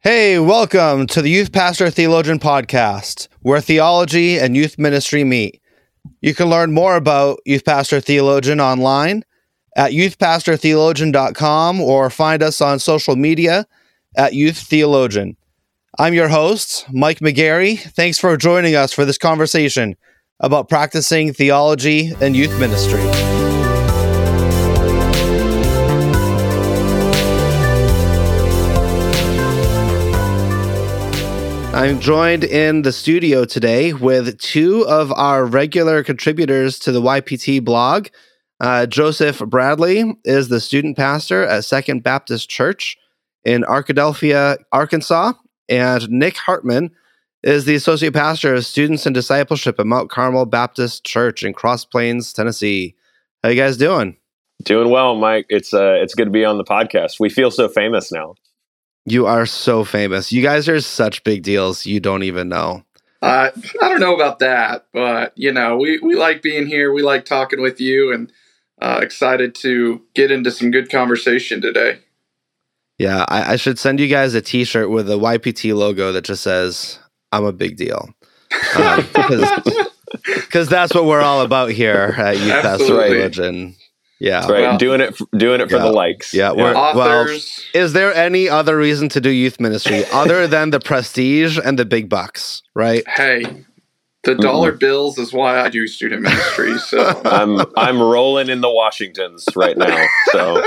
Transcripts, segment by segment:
Hey, welcome to the Youth Pastor Theologian Podcast, where theology and youth ministry meet. You can learn more about Youth Pastor Theologian online at youthpastortheologian.com or find us on social media at Youth Theologian. I'm your host, Mike McGarry. Thanks for joining us for this conversation about practicing theology and youth ministry. I'm joined in the studio today with two of our regular contributors to the YPT blog. Uh, Joseph Bradley is the student pastor at Second Baptist Church in Arkadelphia, Arkansas, and Nick Hartman is the associate pastor of students and discipleship at Mount Carmel Baptist Church in Cross Plains, Tennessee. How you guys doing? Doing well, Mike. It's uh, it's good to be on the podcast. We feel so famous now. You are so famous. You guys are such big deals. You don't even know. Uh, I don't know about that, but you know, we, we like being here. We like talking with you, and uh, excited to get into some good conversation today. Yeah, I, I should send you guys a T-shirt with a YPT logo that just says "I'm a big deal," because um, that's what we're all about here at Youth Pastor Religion. Yeah, That's right. Well, doing it, doing it for yeah. the likes. Yeah. yeah. Well, is there any other reason to do youth ministry other than the prestige and the big bucks? Right. Hey, the dollar mm-hmm. bills is why I do student ministry. So I'm I'm rolling in the Washingtons right now. So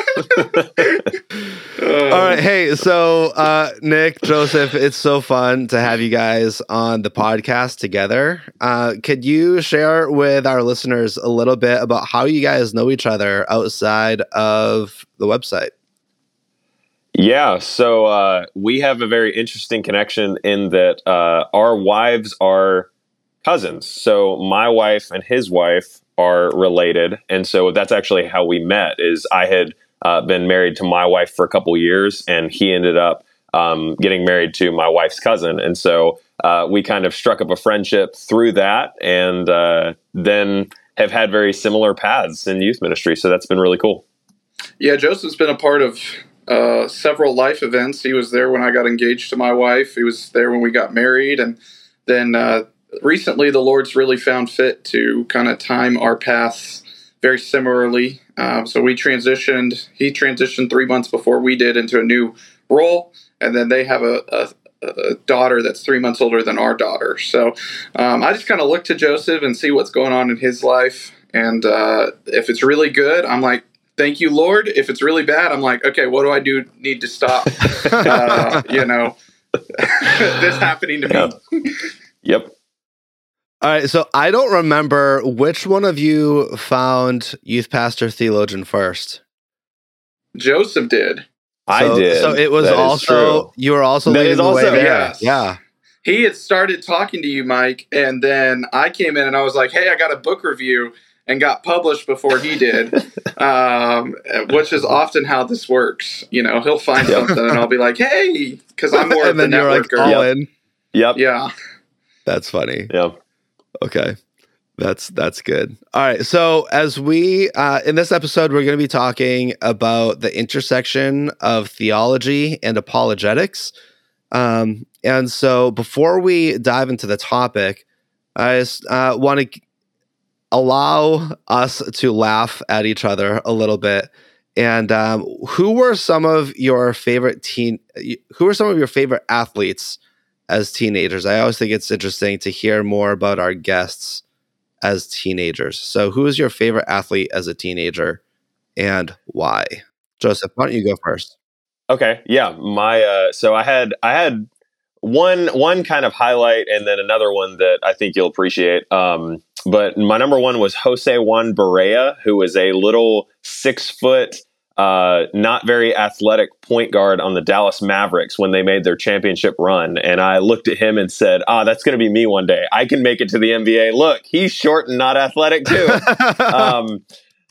all right, hey, so uh, Nick, Joseph, it's so fun to have you guys on the podcast together. Uh, could you share with our listeners a little bit about how you guys know each other outside of the website? Yeah, so uh, we have a very interesting connection in that uh, our wives are cousins. So my wife and his wife are related, and so that's actually how we met. Is I had uh, been married to my wife for a couple years, and he ended up um, getting married to my wife's cousin, and so uh, we kind of struck up a friendship through that, and uh, then have had very similar paths in youth ministry. So that's been really cool. Yeah, Joseph's been a part of uh, several life events. He was there when I got engaged to my wife. He was there when we got married, and then uh, recently the Lord's really found fit to kind of time our paths very similarly. Um, so we transitioned, he transitioned three months before we did into a new role. And then they have a, a a daughter that's three months older than our daughter. So um, I just kind of look to Joseph and see what's going on in his life. And uh, if it's really good, I'm like, thank you, Lord. If it's really bad, I'm like, okay, what do I do? Need to stop, uh, you know, this happening to me. Yep. All right, so I don't remember which one of you found youth pastor theologian first. Joseph did. I so, did. So it was that also you were also that is the also way yes. Yeah. He had started talking to you, Mike, and then I came in and I was like, "Hey, I got a book review." And got published before he did, um, which is often how this works. You know, he'll find something, and I'll be like, "Hey," because I'm more of the networker. Like, all in. Yep. Yeah. That's funny. Yep. Okay. That's that's good. All right. So as we uh, in this episode, we're going to be talking about the intersection of theology and apologetics. Um, and so before we dive into the topic, I just uh, want to allow us to laugh at each other a little bit. And um, who were some of your favorite teen? Who were some of your favorite athletes as teenagers. I always think it's interesting to hear more about our guests as teenagers. So, who is your favorite athlete as a teenager and why? Joseph, why don't you go first? Okay, yeah, my uh, so I had I had one one kind of highlight and then another one that I think you'll appreciate. Um, but my number one was Jose Juan Barea, who was a little six foot uh, not very athletic point guard on the Dallas Mavericks when they made their championship run. And I looked at him and said, Ah, that's going to be me one day. I can make it to the NBA. Look, he's short and not athletic too. um,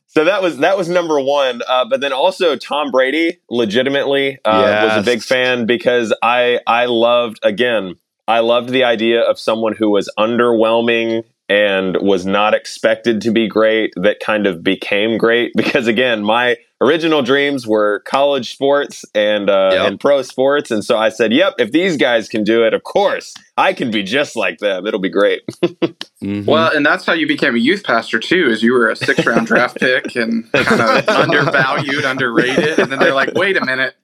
so that was that was number one. Uh, but then also Tom Brady, legitimately, uh, yes. was a big fan because I I loved again. I loved the idea of someone who was underwhelming and was not expected to be great that kind of became great. Because again my original dreams were college sports and uh, yep. and pro sports. And so i said yep if these guys can do it of course i can be just like them. It'll be great. Mm-hmm. well and that's how you became a youth pastor too is you were a six round draft pick and kind of undervalued underrated. And then they're like wait a minute.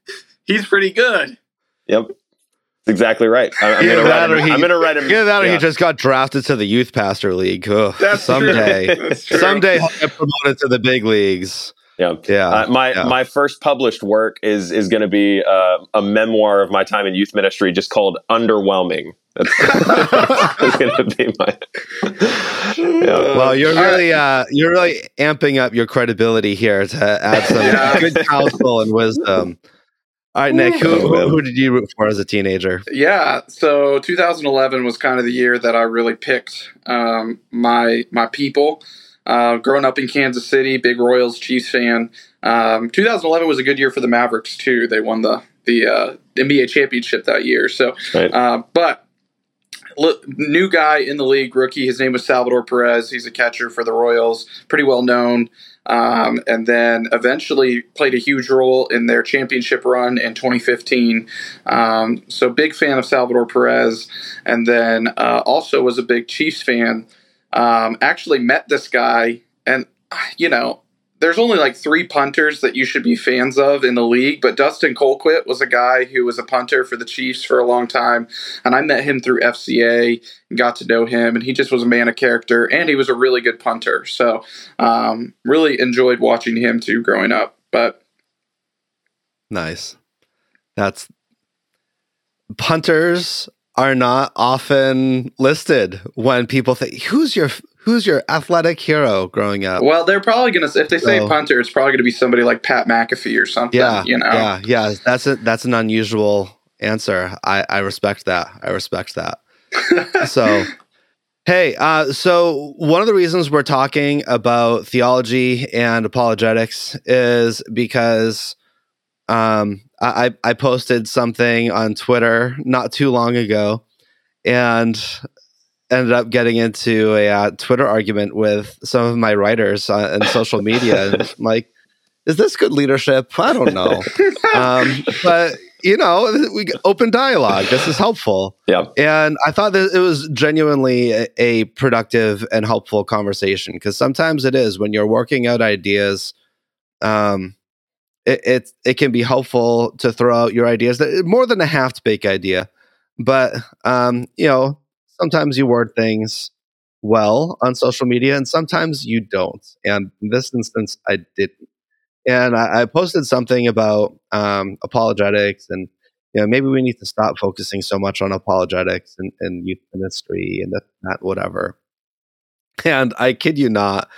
He's pretty good. Yep exactly right. I, am gonna write him. He, I'm gonna write him. Yeah, that yeah. he just got drafted to the youth pastor league. Ugh, That's someday, That's someday he'll get promoted to the big leagues. Yeah, yeah. Uh, my yeah. my first published work is is going to be uh, a memoir of my time in youth ministry, just called "Underwhelming." That's, that's going to be my. Yeah. Well, you're really uh, you're really amping up your credibility here to add some good counsel and wisdom. All right, Nick, who, who, who, did you root for as a teenager? Yeah, so 2011 was kind of the year that I really picked um, my my people. Uh, growing up in Kansas City, big Royals Chiefs fan. Um, 2011 was a good year for the Mavericks too. They won the the uh, NBA championship that year. So, right. uh, but look, new guy in the league, rookie. His name was Salvador Perez. He's a catcher for the Royals, pretty well known um, and then eventually played a huge role in their championship run in 2015. Um, so big fan of Salvador Perez, and then uh, also was a big Chiefs fan. Um, actually met this guy, and you know there's only like three punters that you should be fans of in the league, but Dustin Colquitt was a guy who was a punter for the Chiefs for a long time, and I met him through FCA and got to know him, and he just was a man of character, and he was a really good punter. So, um, really enjoyed watching him too growing up. But nice, that's punters are not often listed when people think who's your who's your athletic hero growing up? Well, they're probably gonna if they say so, punter, it's probably gonna be somebody like Pat McAfee or something. Yeah, you know. Yeah, yeah. That's a that's an unusual answer. I I respect that. I respect that. so. Hey, uh, so one of the reasons we're talking about theology and apologetics is because um, I, I posted something on Twitter not too long ago, and ended up getting into a uh, Twitter argument with some of my writers on, social media. and like, is this good leadership? I don't know. um, but you know, we open dialogue. This is helpful. Yeah. And I thought that it was genuinely a, a productive and helpful conversation because sometimes it is when you're working out ideas. Um, it, it it can be helpful to throw out your ideas that more than a half baked idea, but um, you know, sometimes you word things well on social media and sometimes you don't. And in this instance, I didn't. And I, I posted something about um, apologetics and you know, maybe we need to stop focusing so much on apologetics and, and youth ministry and that, whatever. And I kid you not,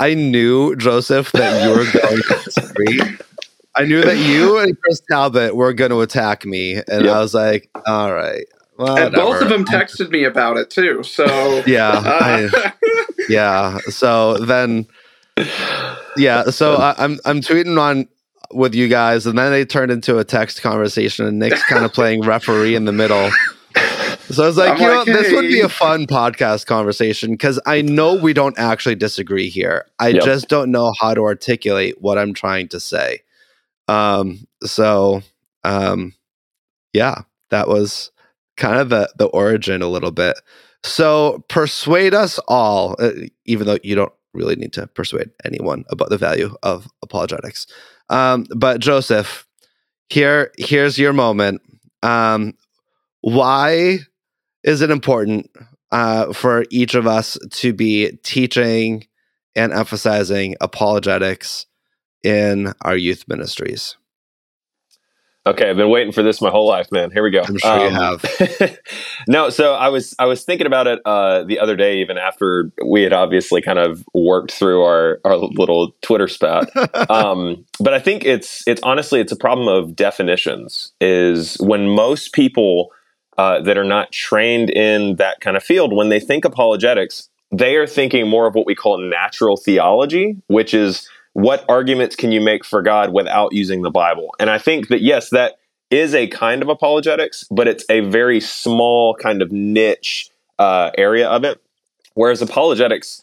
I knew, Joseph, that you were going to disagree. I knew that you and Chris Talbot were going to attack me. And yep. I was like, all right, and both of them texted me about it too. So yeah, uh, I, yeah. So then, yeah. So I, I'm I'm tweeting on with you guys, and then they turned into a text conversation, and Nick's kind of playing referee in the middle. So I was like, I'm you like, know, hey. this would be a fun podcast conversation because I know we don't actually disagree here. I yep. just don't know how to articulate what I'm trying to say. Um, so um, yeah, that was kind of the, the origin a little bit. So persuade us all, uh, even though you don't really need to persuade anyone about the value of apologetics. Um, but Joseph, here here's your moment. Um, why is it important uh, for each of us to be teaching and emphasizing apologetics in our youth ministries? Okay, I've been waiting for this my whole life, man. Here we go. I'm sure um, you have. no, so I was I was thinking about it uh, the other day, even after we had obviously kind of worked through our our little Twitter spat. um, but I think it's it's honestly it's a problem of definitions. Is when most people uh, that are not trained in that kind of field, when they think apologetics, they are thinking more of what we call natural theology, which is what arguments can you make for God without using the Bible? And I think that, yes, that is a kind of apologetics, but it's a very small kind of niche uh, area of it. Whereas apologetics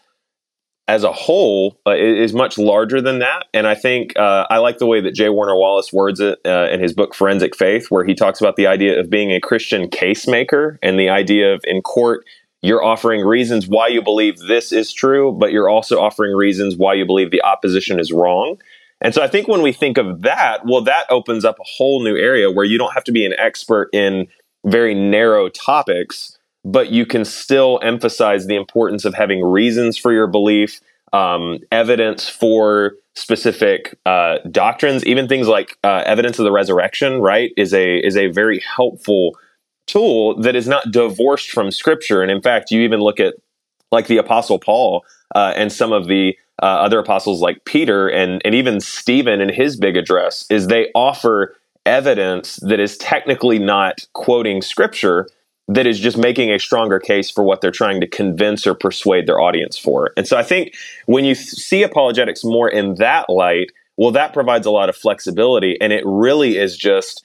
as a whole uh, is much larger than that. And I think uh, I like the way that J. Warner Wallace words it uh, in his book Forensic Faith, where he talks about the idea of being a Christian case maker and the idea of in court, you're offering reasons why you believe this is true, but you're also offering reasons why you believe the opposition is wrong. And so I think when we think of that, well, that opens up a whole new area where you don't have to be an expert in very narrow topics but you can still emphasize the importance of having reasons for your belief, um, evidence for specific uh, doctrines, even things like uh, evidence of the resurrection. Right, is a is a very helpful tool that is not divorced from Scripture. And in fact, you even look at like the Apostle Paul uh, and some of the uh, other apostles like Peter and and even Stephen in his big address is they offer evidence that is technically not quoting Scripture that is just making a stronger case for what they're trying to convince or persuade their audience for. And so I think when you see apologetics more in that light, well, that provides a lot of flexibility. And it really is just,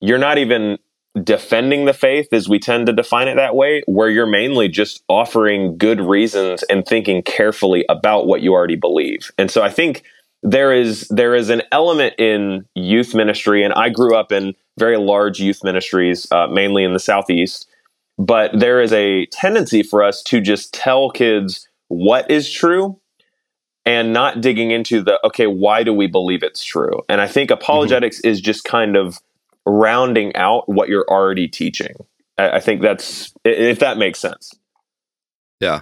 you're not even defending the faith as we tend to define it that way, where you're mainly just offering good reasons and thinking carefully about what you already believe. And so I think there is there is an element in youth ministry, and I grew up in very large youth ministries, uh, mainly in the southeast, but there is a tendency for us to just tell kids what is true and not digging into the okay why do we believe it's true and i think apologetics mm-hmm. is just kind of rounding out what you're already teaching I, I think that's if that makes sense yeah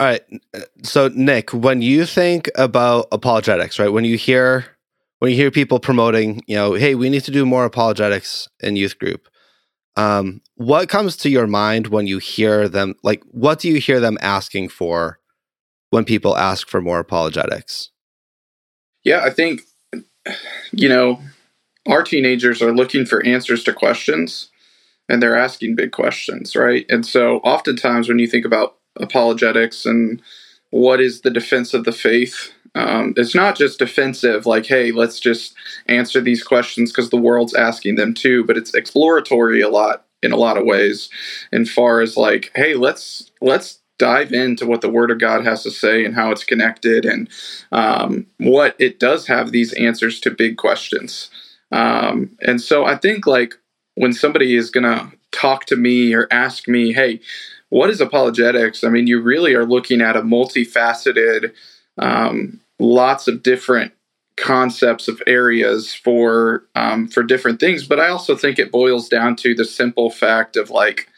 all right so nick when you think about apologetics right when you hear when you hear people promoting you know hey we need to do more apologetics in youth group um, what comes to your mind when you hear them? Like, what do you hear them asking for when people ask for more apologetics? Yeah, I think, you know, our teenagers are looking for answers to questions and they're asking big questions, right? And so, oftentimes, when you think about apologetics and what is the defense of the faith, um, it's not just defensive, like, hey, let's just answer these questions because the world's asking them too, but it's exploratory a lot in a lot of ways, in far as like, hey, let's let's dive into what the Word of God has to say and how it's connected and um, what it does have these answers to big questions. Um, and so I think like when somebody is gonna talk to me or ask me, hey, what is apologetics? I mean, you really are looking at a multifaceted um, lots of different concepts of areas for um, for different things. But i also think it boils down to the simple fact of like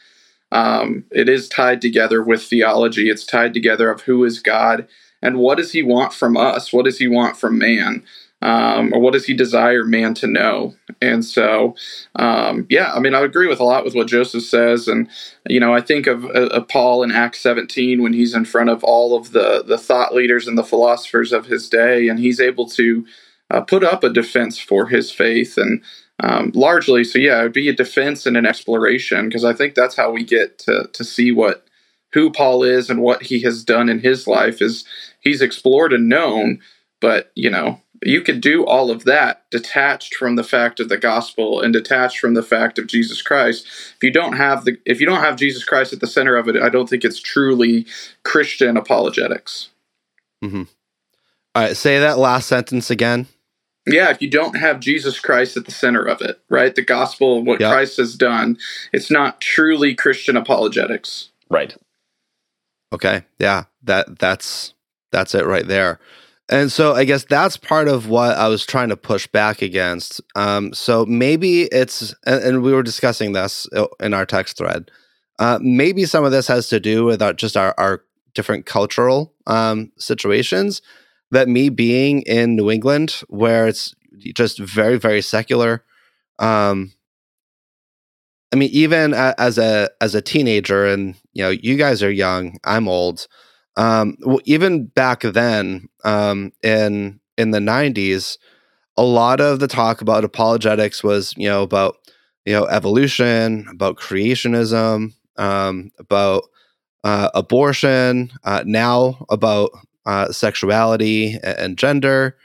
um, it is tied together with theology. It's tied together of who is god and what does he want from us? What does he want from man um, or what does he desire man to know? And so, um, yeah, I mean, I agree with a lot with what Joseph says, and you know, I think of, uh, of Paul in Acts 17 when he's in front of all of the the thought leaders and the philosophers of his day, and he's able to uh, put up a defense for his faith and. Um, largely, so yeah, it'd be a defense and an exploration because I think that's how we get to to see what who Paul is and what he has done in his life is he's explored and known, but you know you could do all of that detached from the fact of the gospel and detached from the fact of Jesus Christ. If you don't have the if you don't have Jesus Christ at the center of it, I don't think it's truly Christian apologetics. Mm-hmm. All right, say that last sentence again. Yeah, if you don't have Jesus Christ at the center of it, right? The gospel, what yep. Christ has done, it's not truly Christian apologetics. Right. Okay. Yeah. That that's that's it right there. And so I guess that's part of what I was trying to push back against. Um, so maybe it's, and, and, we were discussing this uh, in our text thread. Uh, maybe some of this has to do with our, just our, our different cultural um, situations. That me being in New England, where it's just very, very secular. Um, I mean, even as a as a teenager, and you know, you guys are young. I'm old um, well, even back then um, in in the 90s a lot of the talk about apologetics was you know about you know evolution about creationism um, about uh, abortion uh, now about uh, sexuality and, gender.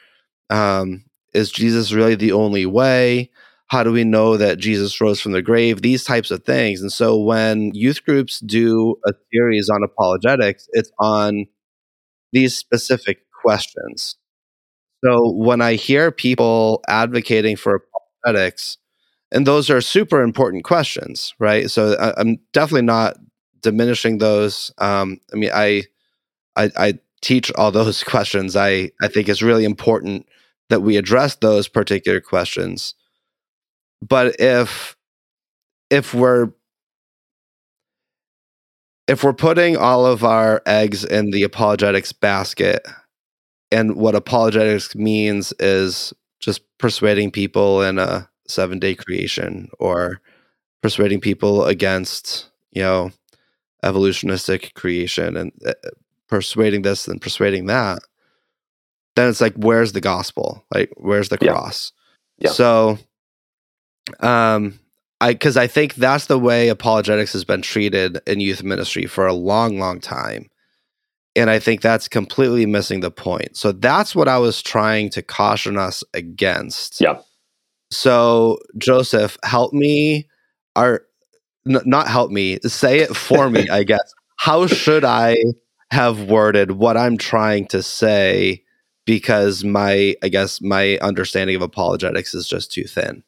Um, is jesus really the only way How do we know that Jesus rose from the grave? These types of things. And so when youth groups do a series on apologetics, it's on these specific questions. So when I hear people advocating for apologetics, and those are super important questions, right? So I, am definitely not diminishing those. Um, I mean, I, I, I teach all those questions. I, I think it's really important that we address those particular questions. But if if we're if we're putting all of our eggs in the apologetics basket, and what apologetics means is just persuading people in a seven day creation or persuading people against, you know, evolutionistic creation and uh, persuading this and persuading that, then it's like, where's the gospel? Like, where's the cross? Yeah. yeah. So, um, I because I think that's the way apologetics has been treated in youth ministry for a long, long time. And I think that's completely missing the point. So that's what I was trying to caution us against. Yeah. So Joseph, help me or n- not help me, say it for me, I guess. How should I have worded what I'm trying to say because my I guess my understanding of apologetics is just too thin.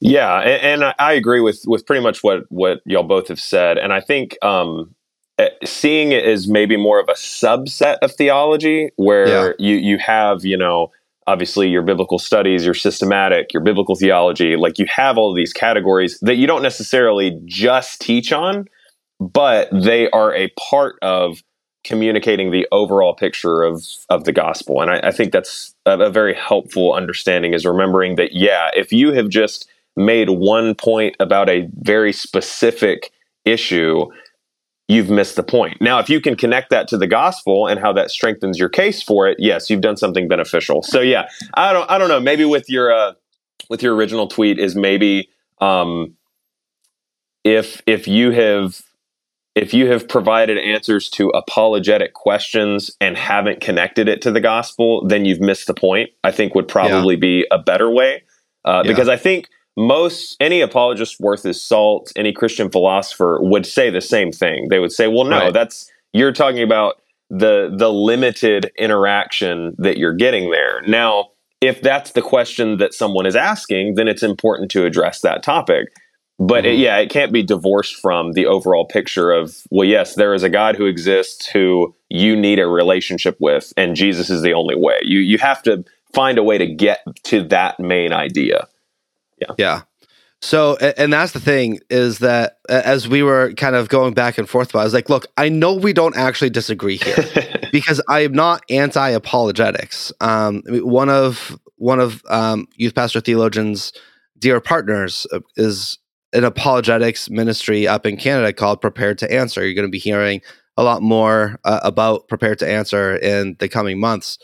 Yeah, and, and I agree with with pretty much what what y'all both have said, and I think um, eh, seeing it as maybe more of a subset of theology, where yeah. you you have you know obviously your biblical studies, your systematic, your biblical theology, like you have all these categories that you don't necessarily just teach on, but they are a part of communicating the overall picture of of the gospel. And I, I think that's a, a, very helpful understanding is remembering that yeah, if you have just made one point about a very specific issue, you've missed the point. Now, if you can connect that to the gospel and how that strengthens your case for it, yes, you've done something beneficial. So yeah, I don't I don't know. Maybe with your uh, with your original tweet is maybe um, if if you have if you have provided answers to apologetic questions and haven't connected it to the gospel, then you've missed the point. I think would probably yeah. be a better way uh, yeah. because I think most any apologist worth his salt, any Christian philosopher would say the same thing. They would say, "Well, no, right. that's you're talking about the the limited interaction that you're getting there." Now, if that's the question that someone is asking, then it's important to address that topic. But mm-hmm. it, yeah, it can't be divorced from the overall picture of, well, yes, there is a God who exists who you need a relationship with, and Jesus is the only way. You you have to find a way to get to that main idea. Yeah. Yeah. So, and that's the thing is that as we were kind of going back and forth, about I was like, look, I know we don't actually disagree here because I am not anti apologetics. Um, one of one of um, youth pastor theologians' dear partners uh, is an apologetics ministry up in Canada called Prepared to Answer. You're going to be hearing a lot more uh, about Prepared to Answer in the coming months.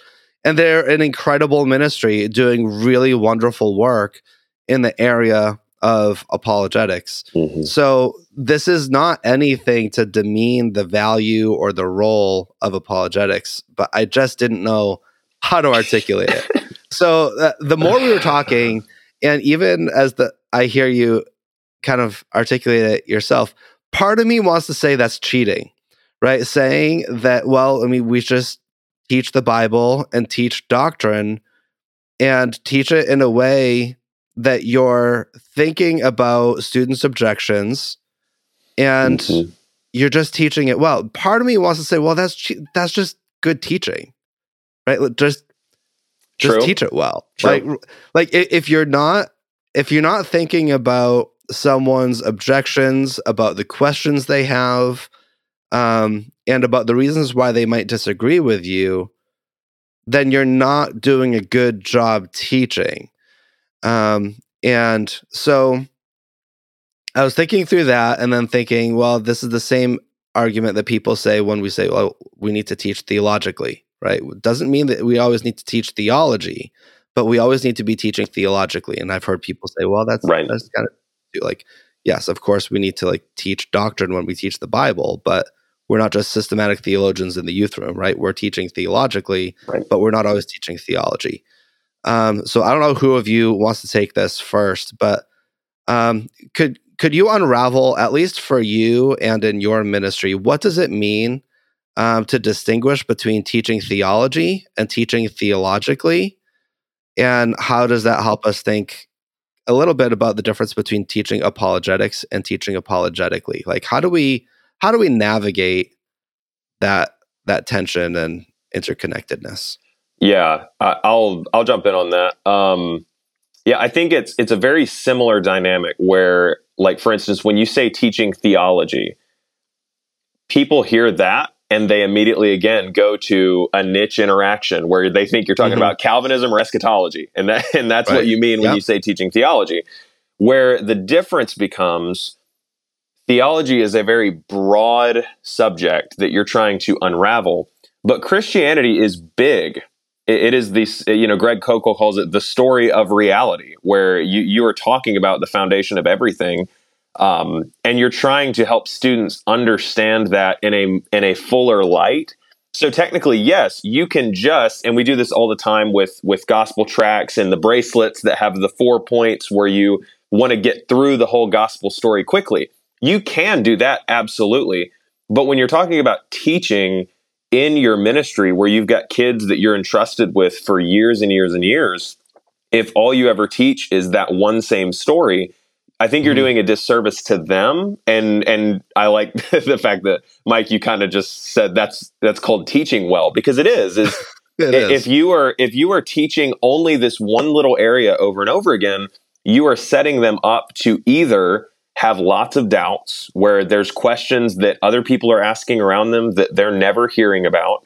And they're an incredible ministry doing really wonderful work in the area of apologetics. Mm-hmm. So this is not anything to demean the value or the role of apologetics, but I just didn't know how to articulate it. So uh, the more we were talking, and even as the I hear you kind of articulate it yourself, part of me wants to say that's cheating, right? Saying that, well, I mean, we just teach the Bible and teach doctrine and teach it in a way that you're thinking about students' objections and mm-hmm. you're just teaching it well. Part of me wants to say, well, that's that's just good teaching, right? Just just True. teach it well. True. Like like if you're not if you're not thinking about someone's objections, about the questions they have, um, and about the reasons why they might disagree with you, then you're not doing a good job teaching. Um, and so I was thinking through that and then thinking, well, this is the same argument that people say when we say, well, we need to teach theologically, right? It doesn't mean that we always need to teach theology, but we always need to be teaching theologically. And I've heard people say, well, that's, right. that's kind of like, yes, of course we need to like teach doctrine when we teach the Bible, but we're not just systematic theologians in the youth room, right? We're teaching theologically, right. but we're not always teaching theology. Um, so I don't know who of you wants to take this first, but um, could could you unravel at least for you and in your ministry what does it mean um, to distinguish between teaching theology and teaching theologically, and how does that help us think a little bit about the difference between teaching apologetics and teaching apologetically? Like how do we how do we navigate that that tension and interconnectedness? Yeah, I'll I'll jump in on that. Um, yeah, I think it's it's a very similar dynamic where, like for instance, when you say teaching theology, people hear that and they immediately again go to a niche interaction where they think you're talking mm-hmm. about Calvinism or eschatology, and that and that's right. what you mean when yep. you say teaching theology. Where the difference becomes theology is a very broad subject that you're trying to unravel, but Christianity is big it is this you know greg koukl calls it the story of reality where you you are talking about the foundation of everything um, and you're trying to help students understand that in a in a fuller light. So technically yes you can just and we do this all the time with with gospel tracks and the bracelets that have the four points where you want to get through the whole gospel story quickly. You can do that absolutely. But when you're talking about teaching in your ministry where you've got kids that you're entrusted with for years and years and years, if all you ever teach is that one same story, I think you're mm-hmm. doing a disservice to them. And and I like the fact that Mike, you kind of just said that's that's called teaching well because it is. Is if you are if you are teaching only this one little area over and over again, you are setting them up to either have lots of doubts where there's questions that other people are asking around them that they're never hearing about,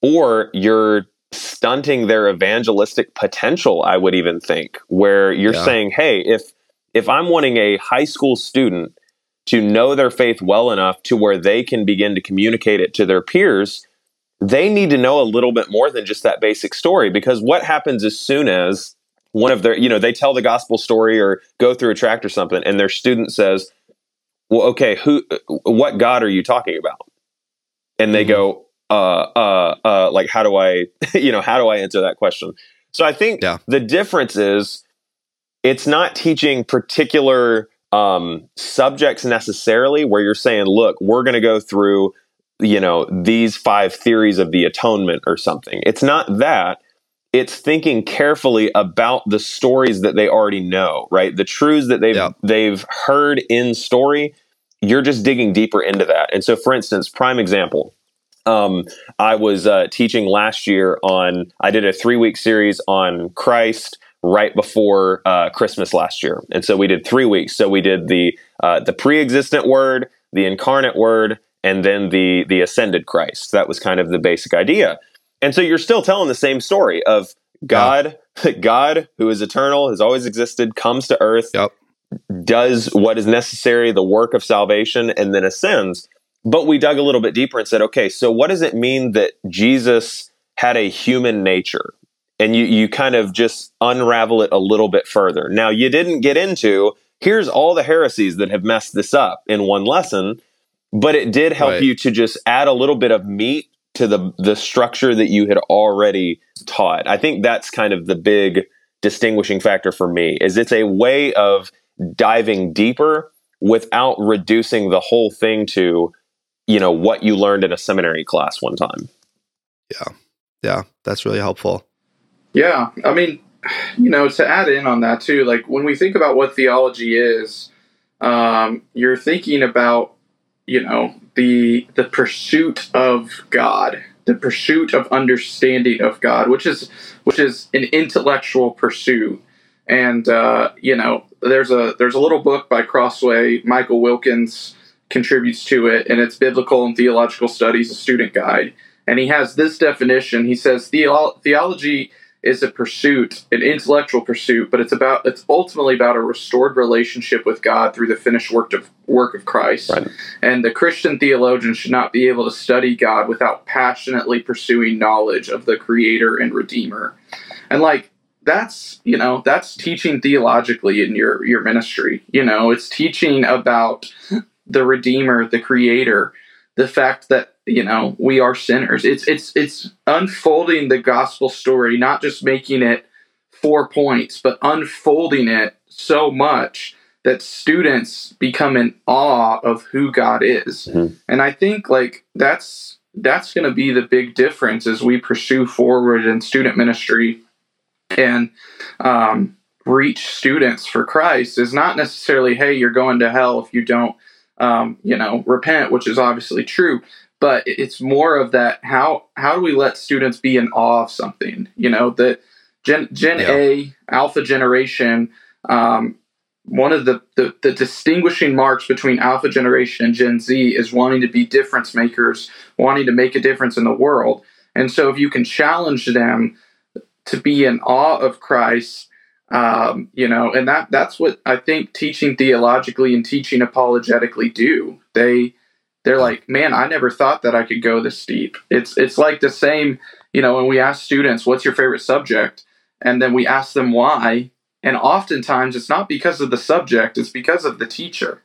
or you're stunting their evangelistic potential, I would even think, where you're yeah. saying, hey, if if I'm wanting a high school student to know their faith well enough to where they can begin to communicate it to their peers, they need to know a little bit more than just that basic story. Because what happens as soon as one of their, you know, they tell the gospel story or go through a tract or something, and their student says, "Well, okay, who, what God are you talking about?" And they mm-hmm. go, "Uh, uh, uh, like how do I, you know, how do I answer that question?" So I think yeah. the difference is, it's not teaching particular um, subjects necessarily, where you're saying, "Look, we're going to go through." you know these five theories of the atonement or something it's not that it's thinking carefully about the stories that they already know, right? The truths that they've yep. they've heard in story. You're just digging deeper into that. And so, for instance, prime example. Um, I was uh, teaching last year on. I did a three week series on Christ right before uh, Christmas last year, and so we did three weeks. So we did the uh, the pre existent Word, the incarnate Word, and then the the ascended Christ. That was kind of the basic idea. And so you're still telling the same story of God, yeah. God who is eternal, has always existed, comes to earth, yep. does what is necessary, the work of salvation, and then ascends. But we dug a little bit deeper and said, okay, so what does it mean that Jesus had a human nature? And you you kind of just unravel it a little bit further. Now you didn't get into here's all the heresies that have messed this up in one lesson, but it did help right. you to just add a little bit of meat to the the structure that you had already taught. I think that's kind of the big distinguishing factor for me is it's a way of diving deeper without reducing the whole thing to you know what you learned in a seminary class one time. Yeah. Yeah, that's really helpful. Yeah, I mean, you know, to add in on that too, like when we think about what theology is, um, you're thinking about you know the the pursuit of God, the pursuit of understanding of God, which is which is an intellectual pursuit. And uh, you know, there's a there's a little book by Crossway. Michael Wilkins contributes to it, and it's Biblical and Theological Studies, a student guide. And he has this definition. He says theology is a pursuit, an intellectual pursuit, but it's about it's ultimately about a restored relationship with God through the finished work of work of Christ. Right. And the Christian theologian should not be able to study God without passionately pursuing knowledge of the creator and redeemer. And like that's, you know, that's teaching theologically in your your ministry. You know, it's teaching about the redeemer, the creator, the fact that you know we are sinners it's it's it's unfolding the gospel story not just making it four points, but unfolding it so much that students become in awe of who God is. Mm-hmm. And I think like that's that's going to be the big difference as we pursue forward in student ministry and um, reach students for Christ is not necessarily, hey, you're going to hell if you don't, um, you know, repent, which is obviously true. But it's more of that. How how do we let students be in awe of something? You know, that Gen Gen yeah. A Alpha generation. Um, one of the, the, the distinguishing marks between Alpha generation and Gen Z is wanting to be difference makers, wanting to make a difference in the world. And so, if you can challenge them to be in awe of Christ um, you know, and that that's what I think teaching theologically and teaching apologetically do. They they're like, man, I never thought that I could go this deep. It's it's like the same, you know, when we ask students, what's your favorite subject? And then we ask them why. And oftentimes it's not because of the subject, it's because of the teacher.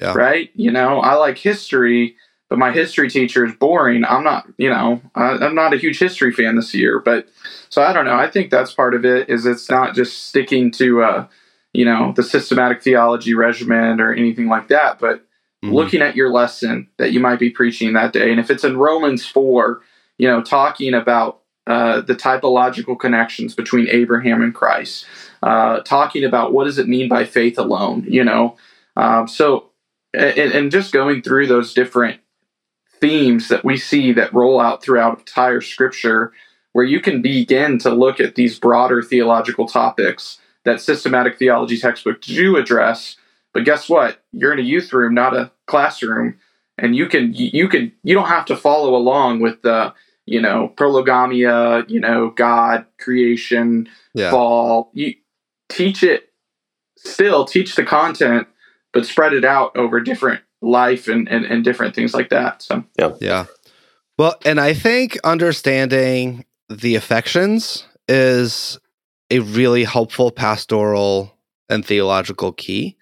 Yeah. Right? You know, I like history but my history teacher is boring. I'm not, you know, I, am not a huge history fan this year, but so I don't know. I think that's part of it is it's not just sticking to, uh, you know, the systematic theology regimen or anything like that, but mm-hmm. looking at your lesson that you might be preaching that day. And if it's in Romans 4, you know, talking about uh, the typological connections between Abraham and Christ, uh, talking about what does it mean by faith alone, you know. Um, so, and, and, just going through those different themes that we see that roll out throughout entire scripture where you can begin to look at these broader theological topics that systematic theology textbooks do address but guess what you're in a youth room not a classroom and you can you can you don't have to follow along with the you know prolegomena you know god creation yeah. fall you teach it still teach the content but spread it out over different life and, and, and different things like that. So, yeah. Yeah. Well, and I think understanding the affections is a really helpful pastoral and theological key.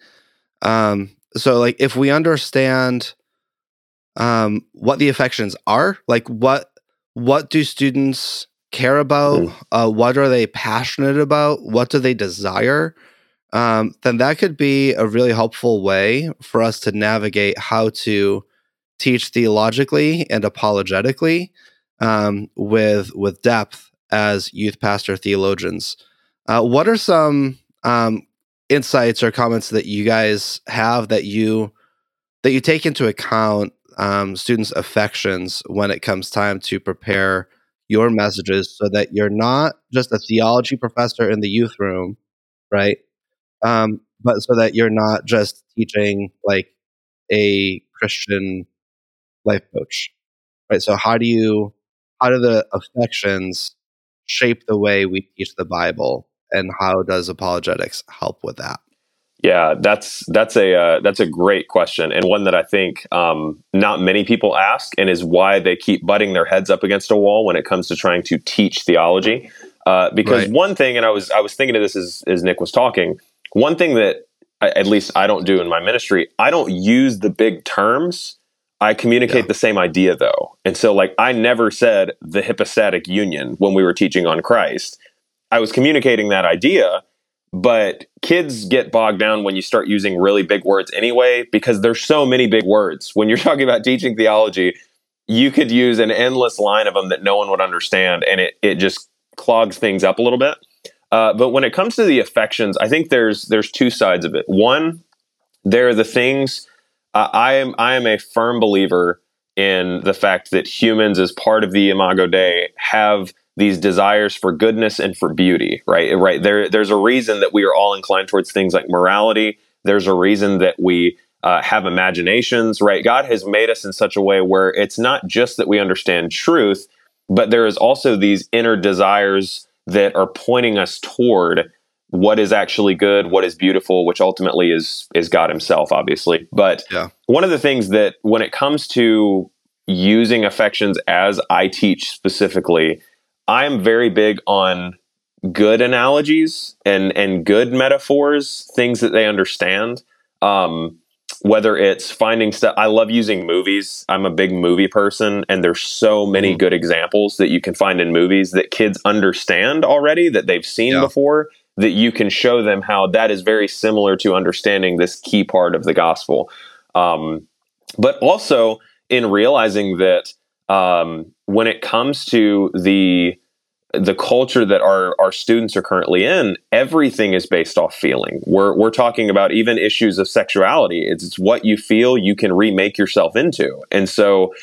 Um, so, like, if we understand um, what the affections are, like, what what do students care about? Mm. Uh, what are they passionate about? What do they desire? um, then that could be a really helpful way for us to navigate how to teach theologically and apologetically um, with with depth as youth pastor theologians. Uh, what are some um, insights or comments that you guys have that you that you take into account um, students' affections when it comes time to prepare your messages, so that you're not just a theology professor in the youth room, right? um, but so that you're not just teaching like a Christian life coach, right? So how do you how do the affections shape the way we teach the Bible, and how does apologetics help with that? Yeah, that's that's a uh, that's a great question and one that I think um, not many people ask, and is why they keep butting their heads up against a wall when it comes to trying to teach theology. Uh, because right. one thing, and I was I was thinking of this as as Nick was talking, one thing that at least I don't do in my ministry, I don't use the big terms. I communicate yeah. the same idea though. And so like I never said the hypostatic union when we were teaching on Christ. I was communicating that idea, but kids get bogged down when you start using really big words anyway because there's so many big words. When you're talking about teaching theology, you could use an endless line of them that no one would understand and it it just clogs things up a little bit. Uh, but when it comes to the affections, I think there's there's two sides of it. One, there are the things uh, I am I am a firm believer in the fact that humans, as part of the Imago Dei, have these desires for goodness and for beauty. Right, right. There, there's a reason that we are all inclined towards things like morality. There's a reason that we uh, have imaginations. Right, God has made us in such a way where it's not just that we understand truth, but there is also these inner desires that are pointing us toward what is actually good, what is beautiful, which ultimately is is God Himself, obviously. But yeah. one of the things that when it comes to using affections as I teach specifically, I am very big on good analogies and and good metaphors, things that they understand. Um, whether it's finding stuff i love using movies i'm a big movie person and there's so many Mhm. good examples that you can find in movies that kids understand already that they've seen Yeah. before that you can show them how that is very similar to understanding this key part of the gospel um, but also in realizing that um, when it comes to the the culture that our our students are currently in, everything is based off feeling. We're we're talking about even issues of sexuality. It's, it's what you feel you can remake yourself into, and so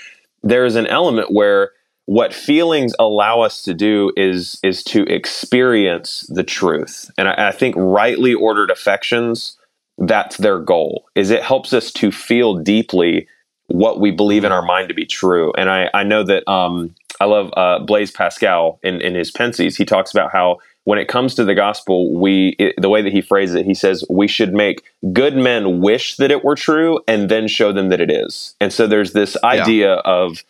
there is an element where what feelings allow us to do is is to experience the truth, and I, I think rightly ordered affections. That's their goal. Is it helps us to feel deeply what we believe in our mind to be true. And I, I know that um, I love uh, Blaise Pascal in, in his Pensées. He talks about how when it comes to the gospel, we it, the way that he phrases it, he says we should make good men wish that it were true and then show them that it is. And so there's this idea of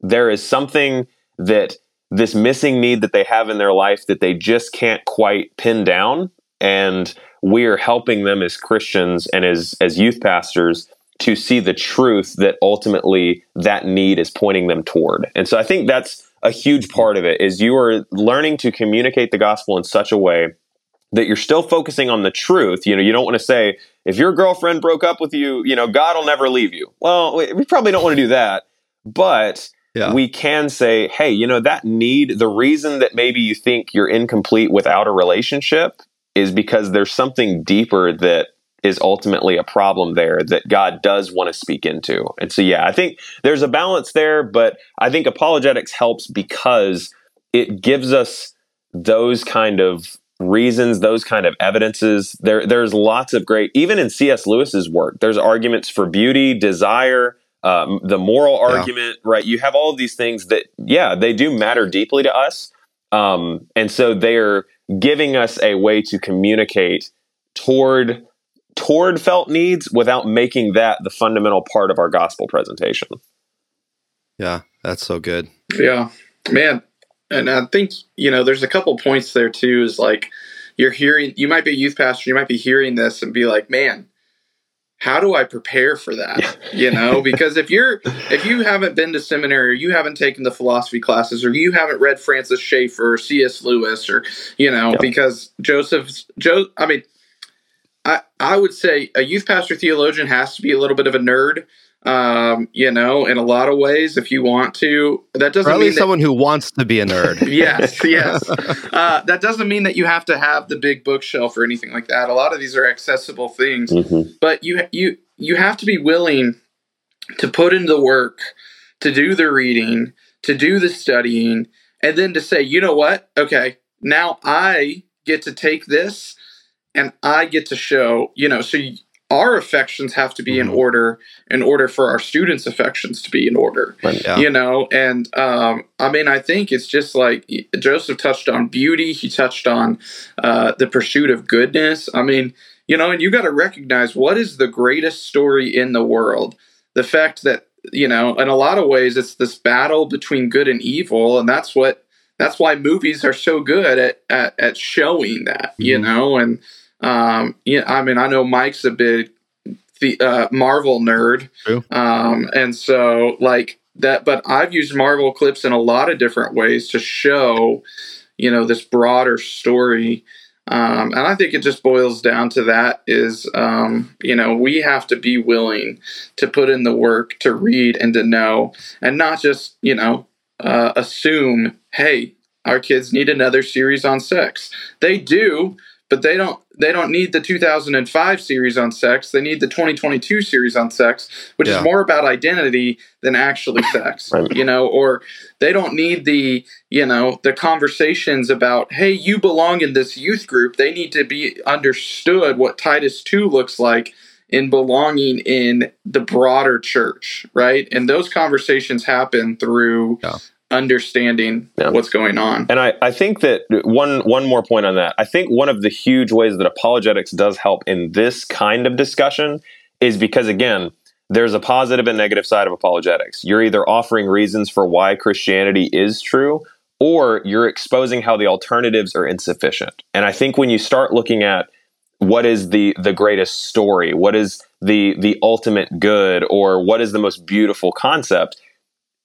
there is something that this missing need that they have in their life that they just can't quite pin down and we're helping them as Christians and as as youth pastors to see the truth that ultimately that need is pointing them toward. And so I think that's a huge part of it is you are learning to communicate the gospel in such a way that you're still focusing on the truth. You know, you don't want to say if your girlfriend broke up with you, you know, God will never leave you. Well, we probably don't want to do that, but Yeah. we can say, hey, you know, that need, the reason that maybe you think you're incomplete without a relationship is because there's something deeper that is ultimately a problem there that God does want to speak into. And so, yeah, I think there's a balance there, but I think apologetics helps because it gives us those kind of reasons, those kind of evidences. There, there's lots of great, even in C.S. Lewis's work, there's arguments for beauty, desire, um, the moral Yeah. argument, right? You have all of these things that, yeah, they do matter deeply to us. Um, and so they're giving us a way to communicate toward toward felt needs without making that the fundamental part of our gospel presentation. Yeah, that's so good. Yeah, man. And I think, you know, there's a couple points there too is like you're hearing, you might be a youth pastor, you might be hearing this and be like, man, how do I prepare for that? You know, because if you're, if you haven't been to seminary or you haven't taken the philosophy classes or you haven't read Francis Schaeffer or C.S. Lewis or, you know, Yeah. because Joseph's, Joe, I mean, I, I would say a youth pastor theologian has to be a little bit of a nerd um, you know, in a lot of ways, if you want to. That doesn't at mean that, someone who wants to be a nerd. yes, yes. Uh, that doesn't mean that you have to have the big bookshelf or anything like that. A lot of these are accessible things, Mm-hmm. but you you you have to be willing to put in the work, to do the reading, to do the studying, and then to say, you know what? Okay, now I get to take this and I get to show, you know, so you, our affections have to be Mhm. in order in order for our students' affections to be in order Yeah. you know and um, i mean i think it's just like joseph touched on beauty he touched on uh, the pursuit of goodness i mean you know and you got to recognize what is the greatest story in the world the fact that you know in a lot of ways it's this battle between good and evil and that's what that's why movies are so good at at, at showing that you Mhm. know and um yeah i mean i know mike's a big the uh, marvel nerd um, and so like that, but I've used Marvel clips in a lot of different ways to show, you know, this broader story. Um, and I think it just boils down to that is, um, you know, we have to be willing to put in the work to read and to know and not just, you know, uh, assume, hey, our kids need another series on sex. They do, but they don't they don't need the 2005 series on sex. They need the 2022 series on sex, which Yeah. is more about identity than actually sex. Right. You know, or they don't need the, you know, the conversations about, hey, you belong in this youth group. They need to be understood what Titus 2 looks like in belonging in the broader church, right? And those conversations happen through Yeah. Understanding Yeah. what's going on. And I, I think that one one more point on that. I think one of the huge ways that apologetics does help in this kind of discussion is because again, there's a positive and negative side of apologetics. You're either offering reasons for why Christianity is true or you're exposing how the alternatives are insufficient. And I think when you start looking at what is the the greatest story what is the the ultimate good or what is the most beautiful concept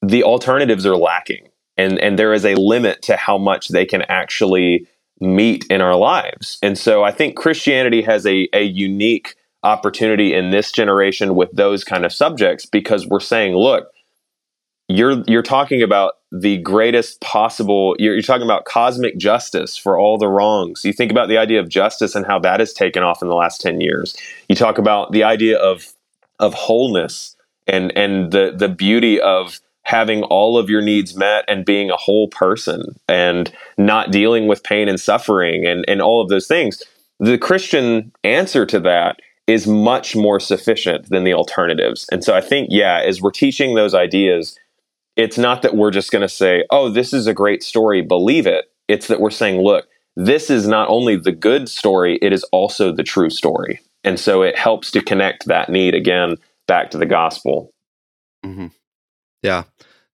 the alternatives are lacking. And and there is a limit to how much they can actually meet in our lives. And so i think christianity has a, a unique opportunity in this generation with those kind of subjects because we're saying look you're you're talking about the greatest possible you're, you're, talking about cosmic justice for all the wrongs. You think about the idea of justice and how that has taken off in the last 10 years. You talk about the idea of of wholeness and and the the beauty of having all of your needs met and being a whole person and not dealing with pain and suffering and and all of those things the christian answer to that is much more sufficient than the alternatives and so i think yeah as we're teaching those ideas it's not that we're just going to say, oh, this is a great story, believe it. It's that we're saying, look, this is not only the good story, it is also the true story. And so it helps to connect that need again back to the gospel. Mm-hmm. Yeah,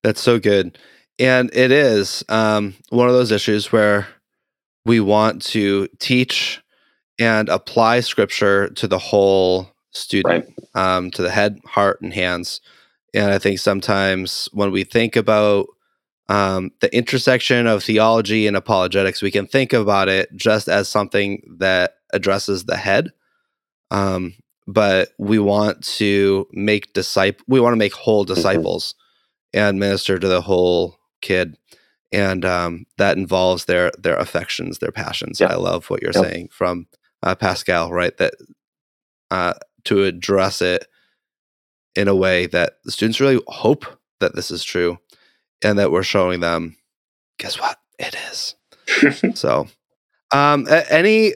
that's so good. And it is um, one of those issues where we want to teach and apply scripture to the whole student, right. um, to the head, heart, and hands. And I think sometimes when we think about um, the intersection of theology and apologetics, we can think about it just as something that addresses the head. Um, but we want to make disciple. We want to make whole mm-hmm. disciples. And minister to the whole kid, and um, that involves their their affections, their passions. I love what you're saying from uh, Pascal, right? That uh, to address it in a way that the students really hope that this is true and that we're showing them guess what it is so um any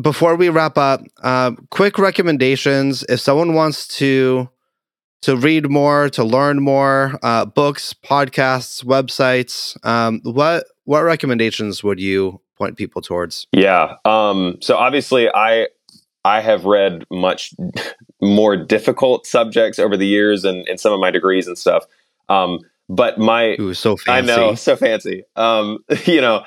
before we wrap up um, quick recommendations if someone wants to to read more to learn more uh, books podcasts websites um, what what recommendations would you point people towards yeah um, so obviously i I have read much more difficult subjects over the years and in some of my degrees and stuff. Um, but my Ooh, so fancy. I know, so fancy. Um, you know,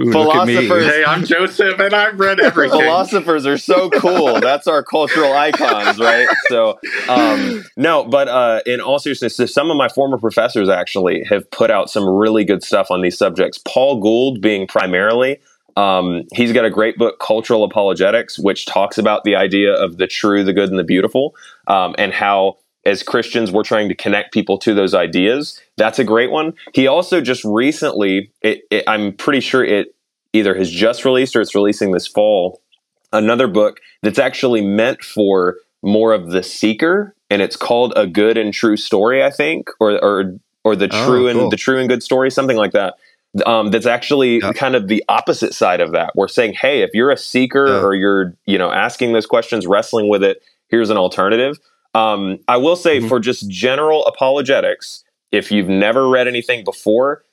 Ooh, philosophers. Hey, I'm Joseph, and I've read everything. philosophers are so cool. That's our cultural icons, right? So, um, no, but uh, in all seriousness, some of my former professors actually have put out some really good stuff on these subjects. Paul Gould, being primarily um, he's got a great book, Cultural Apologetics, which talks about the idea of the true, the good, and the beautiful, um, and how as Christians we're trying to connect people to those ideas. That's a great one. He also just recently, it, it, I'm pretty sure it either has just released or it's releasing this fall, another book that's actually meant for more of the seeker, and it's called A Good and True Story, I think, or or or the oh, true and the true and good story, something like that um, that's actually yeah. kind of the opposite side of that. We're saying, hey, if you're a seeker yeah. or you're, you know, asking those questions, wrestling with it, here's an alternative. Um, I will say mm-hmm. for just general apologetics, if you've never read anything before,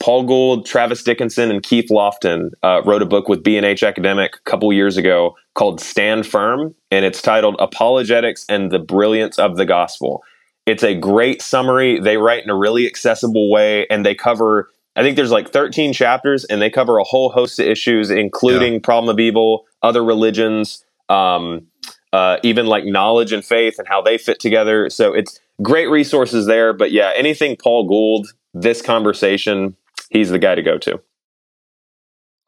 Paul Gould, Travis Dickinson, and Keith Loftin uh, wrote a book with B&H Academic a couple years ago called Stand Firm, and it's titled Apologetics and the Brilliance of the Gospel. It's a great summary. They write in a really accessible way, and they cover I think there's like 13 chapters, and they cover a whole host of issues, including yeah. problem of evil, other religions, um, uh, even like knowledge and faith and how they fit together. So it's great resources there. But yeah, anything Paul Gould, this conversation, he's the guy to go to.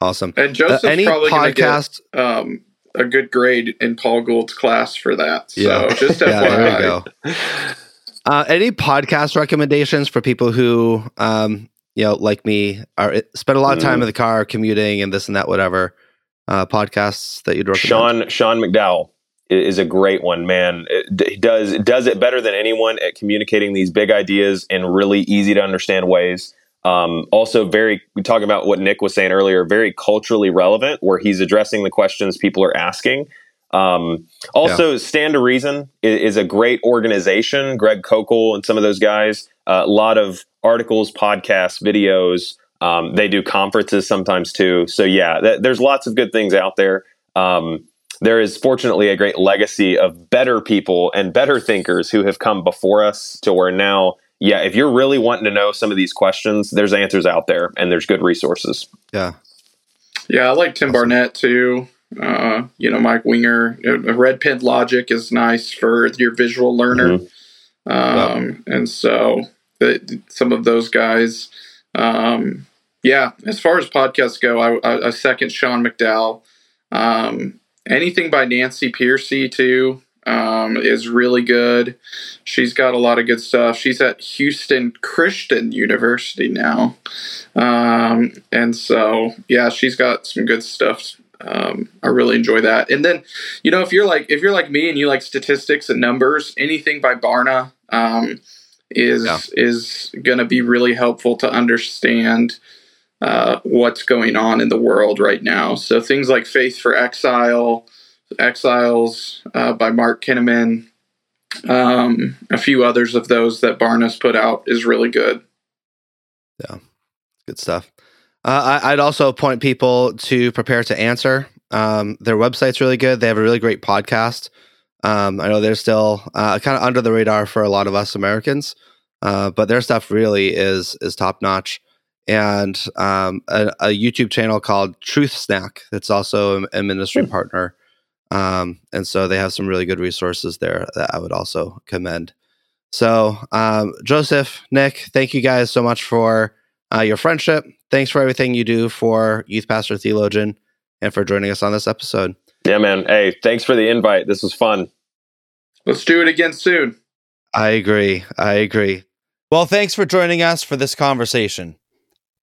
Awesome. And Joseph's uh, any probably podcast get, um, a good grade in Paul Gould's class for that. So yeah. just FYI. yeah, there we go. Uh, any podcast recommendations for people who um, you know, like me, are spend a lot of time mm. in the car commuting and this and that, whatever. Uh, podcasts that you'd recommend? Sean Sean McDowell is a great one, man. It does does it better than anyone at communicating these big ideas in really easy to understand ways. Um, also, very we talk about what Nick was saying earlier, very culturally relevant, where he's addressing the questions people are asking. Um, also, yeah. Stand to Reason is, is, a great organization. Greg Koukl and some of those guys, uh, a lot of articles, podcasts, videos. Um, they do conferences sometimes too. So yeah, th- there's lots of good things out there. Um, there is fortunately a great legacy of better people and better thinkers who have come before us to where now, yeah, if you're really wanting to know some of these questions, there's answers out there and there's good resources. Yeah. Yeah, I like Tim awesome. Barnett too. Uh, you know, Mike Winger, uh, Red Pen Logic is nice for your visual learner. Mm-hmm. Um, And so the, some of those guys. Um, yeah, as far as podcasts go, I, I, I second Sean McDowell. Um, anything by Nancy Pearcey too um, is really good. She's got a lot of good stuff. She's at Houston Christian University now, um, and so yeah, she's got some good stuff. Um, I really enjoy that. And then, you know, if you're like if you're like me and you like statistics and numbers, anything by Barna um, is yeah. is going to be really helpful to understand uh, what's going on in the world right now. So things like Faith for Exile, Exiles uh, by Mark Kinnaman, um, a few others of those that Barna's put out is really good. Yeah, good stuff. Uh, I, would also point people to Prepare to Answer. Um, their website's really good. They have a really great podcast. Um, I know they're still uh, kind of under the radar for a lot of us Americans, uh, but their stuff really is is top notch. And um, a, a, YouTube channel called Truth Snack that's also a ministry mm. partner. Um, and so they have some really good resources there that I would also commend. So, um, Joseph, Nick, thank you guys so much for uh, your friendship. Thanks for everything you do for Youth Pastor Theologian and for joining us on this episode. Yeah, man. Hey, thanks for the invite. This was fun. Let's do it again soon. I agree. I agree. Well, thanks for joining us for this conversation.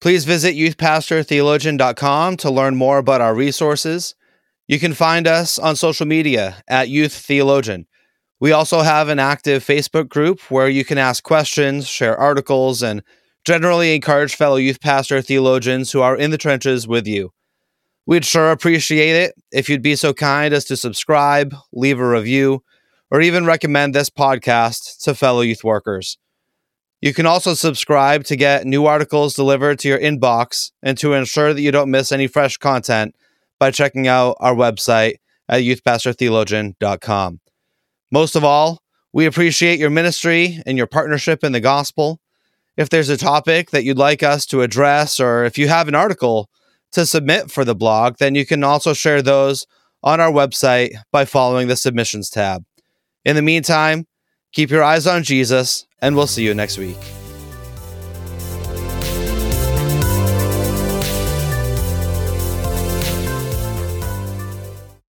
Please visit youthpastortheologian.com to learn more about our resources. You can find us on social media at Youth Theologian. We also have an active Facebook group where you can ask questions, share articles, and generally encourage fellow youth pastor theologians who are in the trenches with you. We'd sure appreciate it if you'd be so kind as to subscribe, leave a review, or even recommend this podcast to fellow youth workers. You can also subscribe to get new articles delivered to your inbox and to ensure that you don't miss any fresh content by checking out our website at youthpastortheologian.com. Most of all, we appreciate your ministry and your partnership in the gospel. If there's a topic that you'd like us to address, or if you have an article to submit for the blog, then you can also share those on our website by following the submissions tab. In the meantime, keep your eyes on Jesus, and we'll see you next week.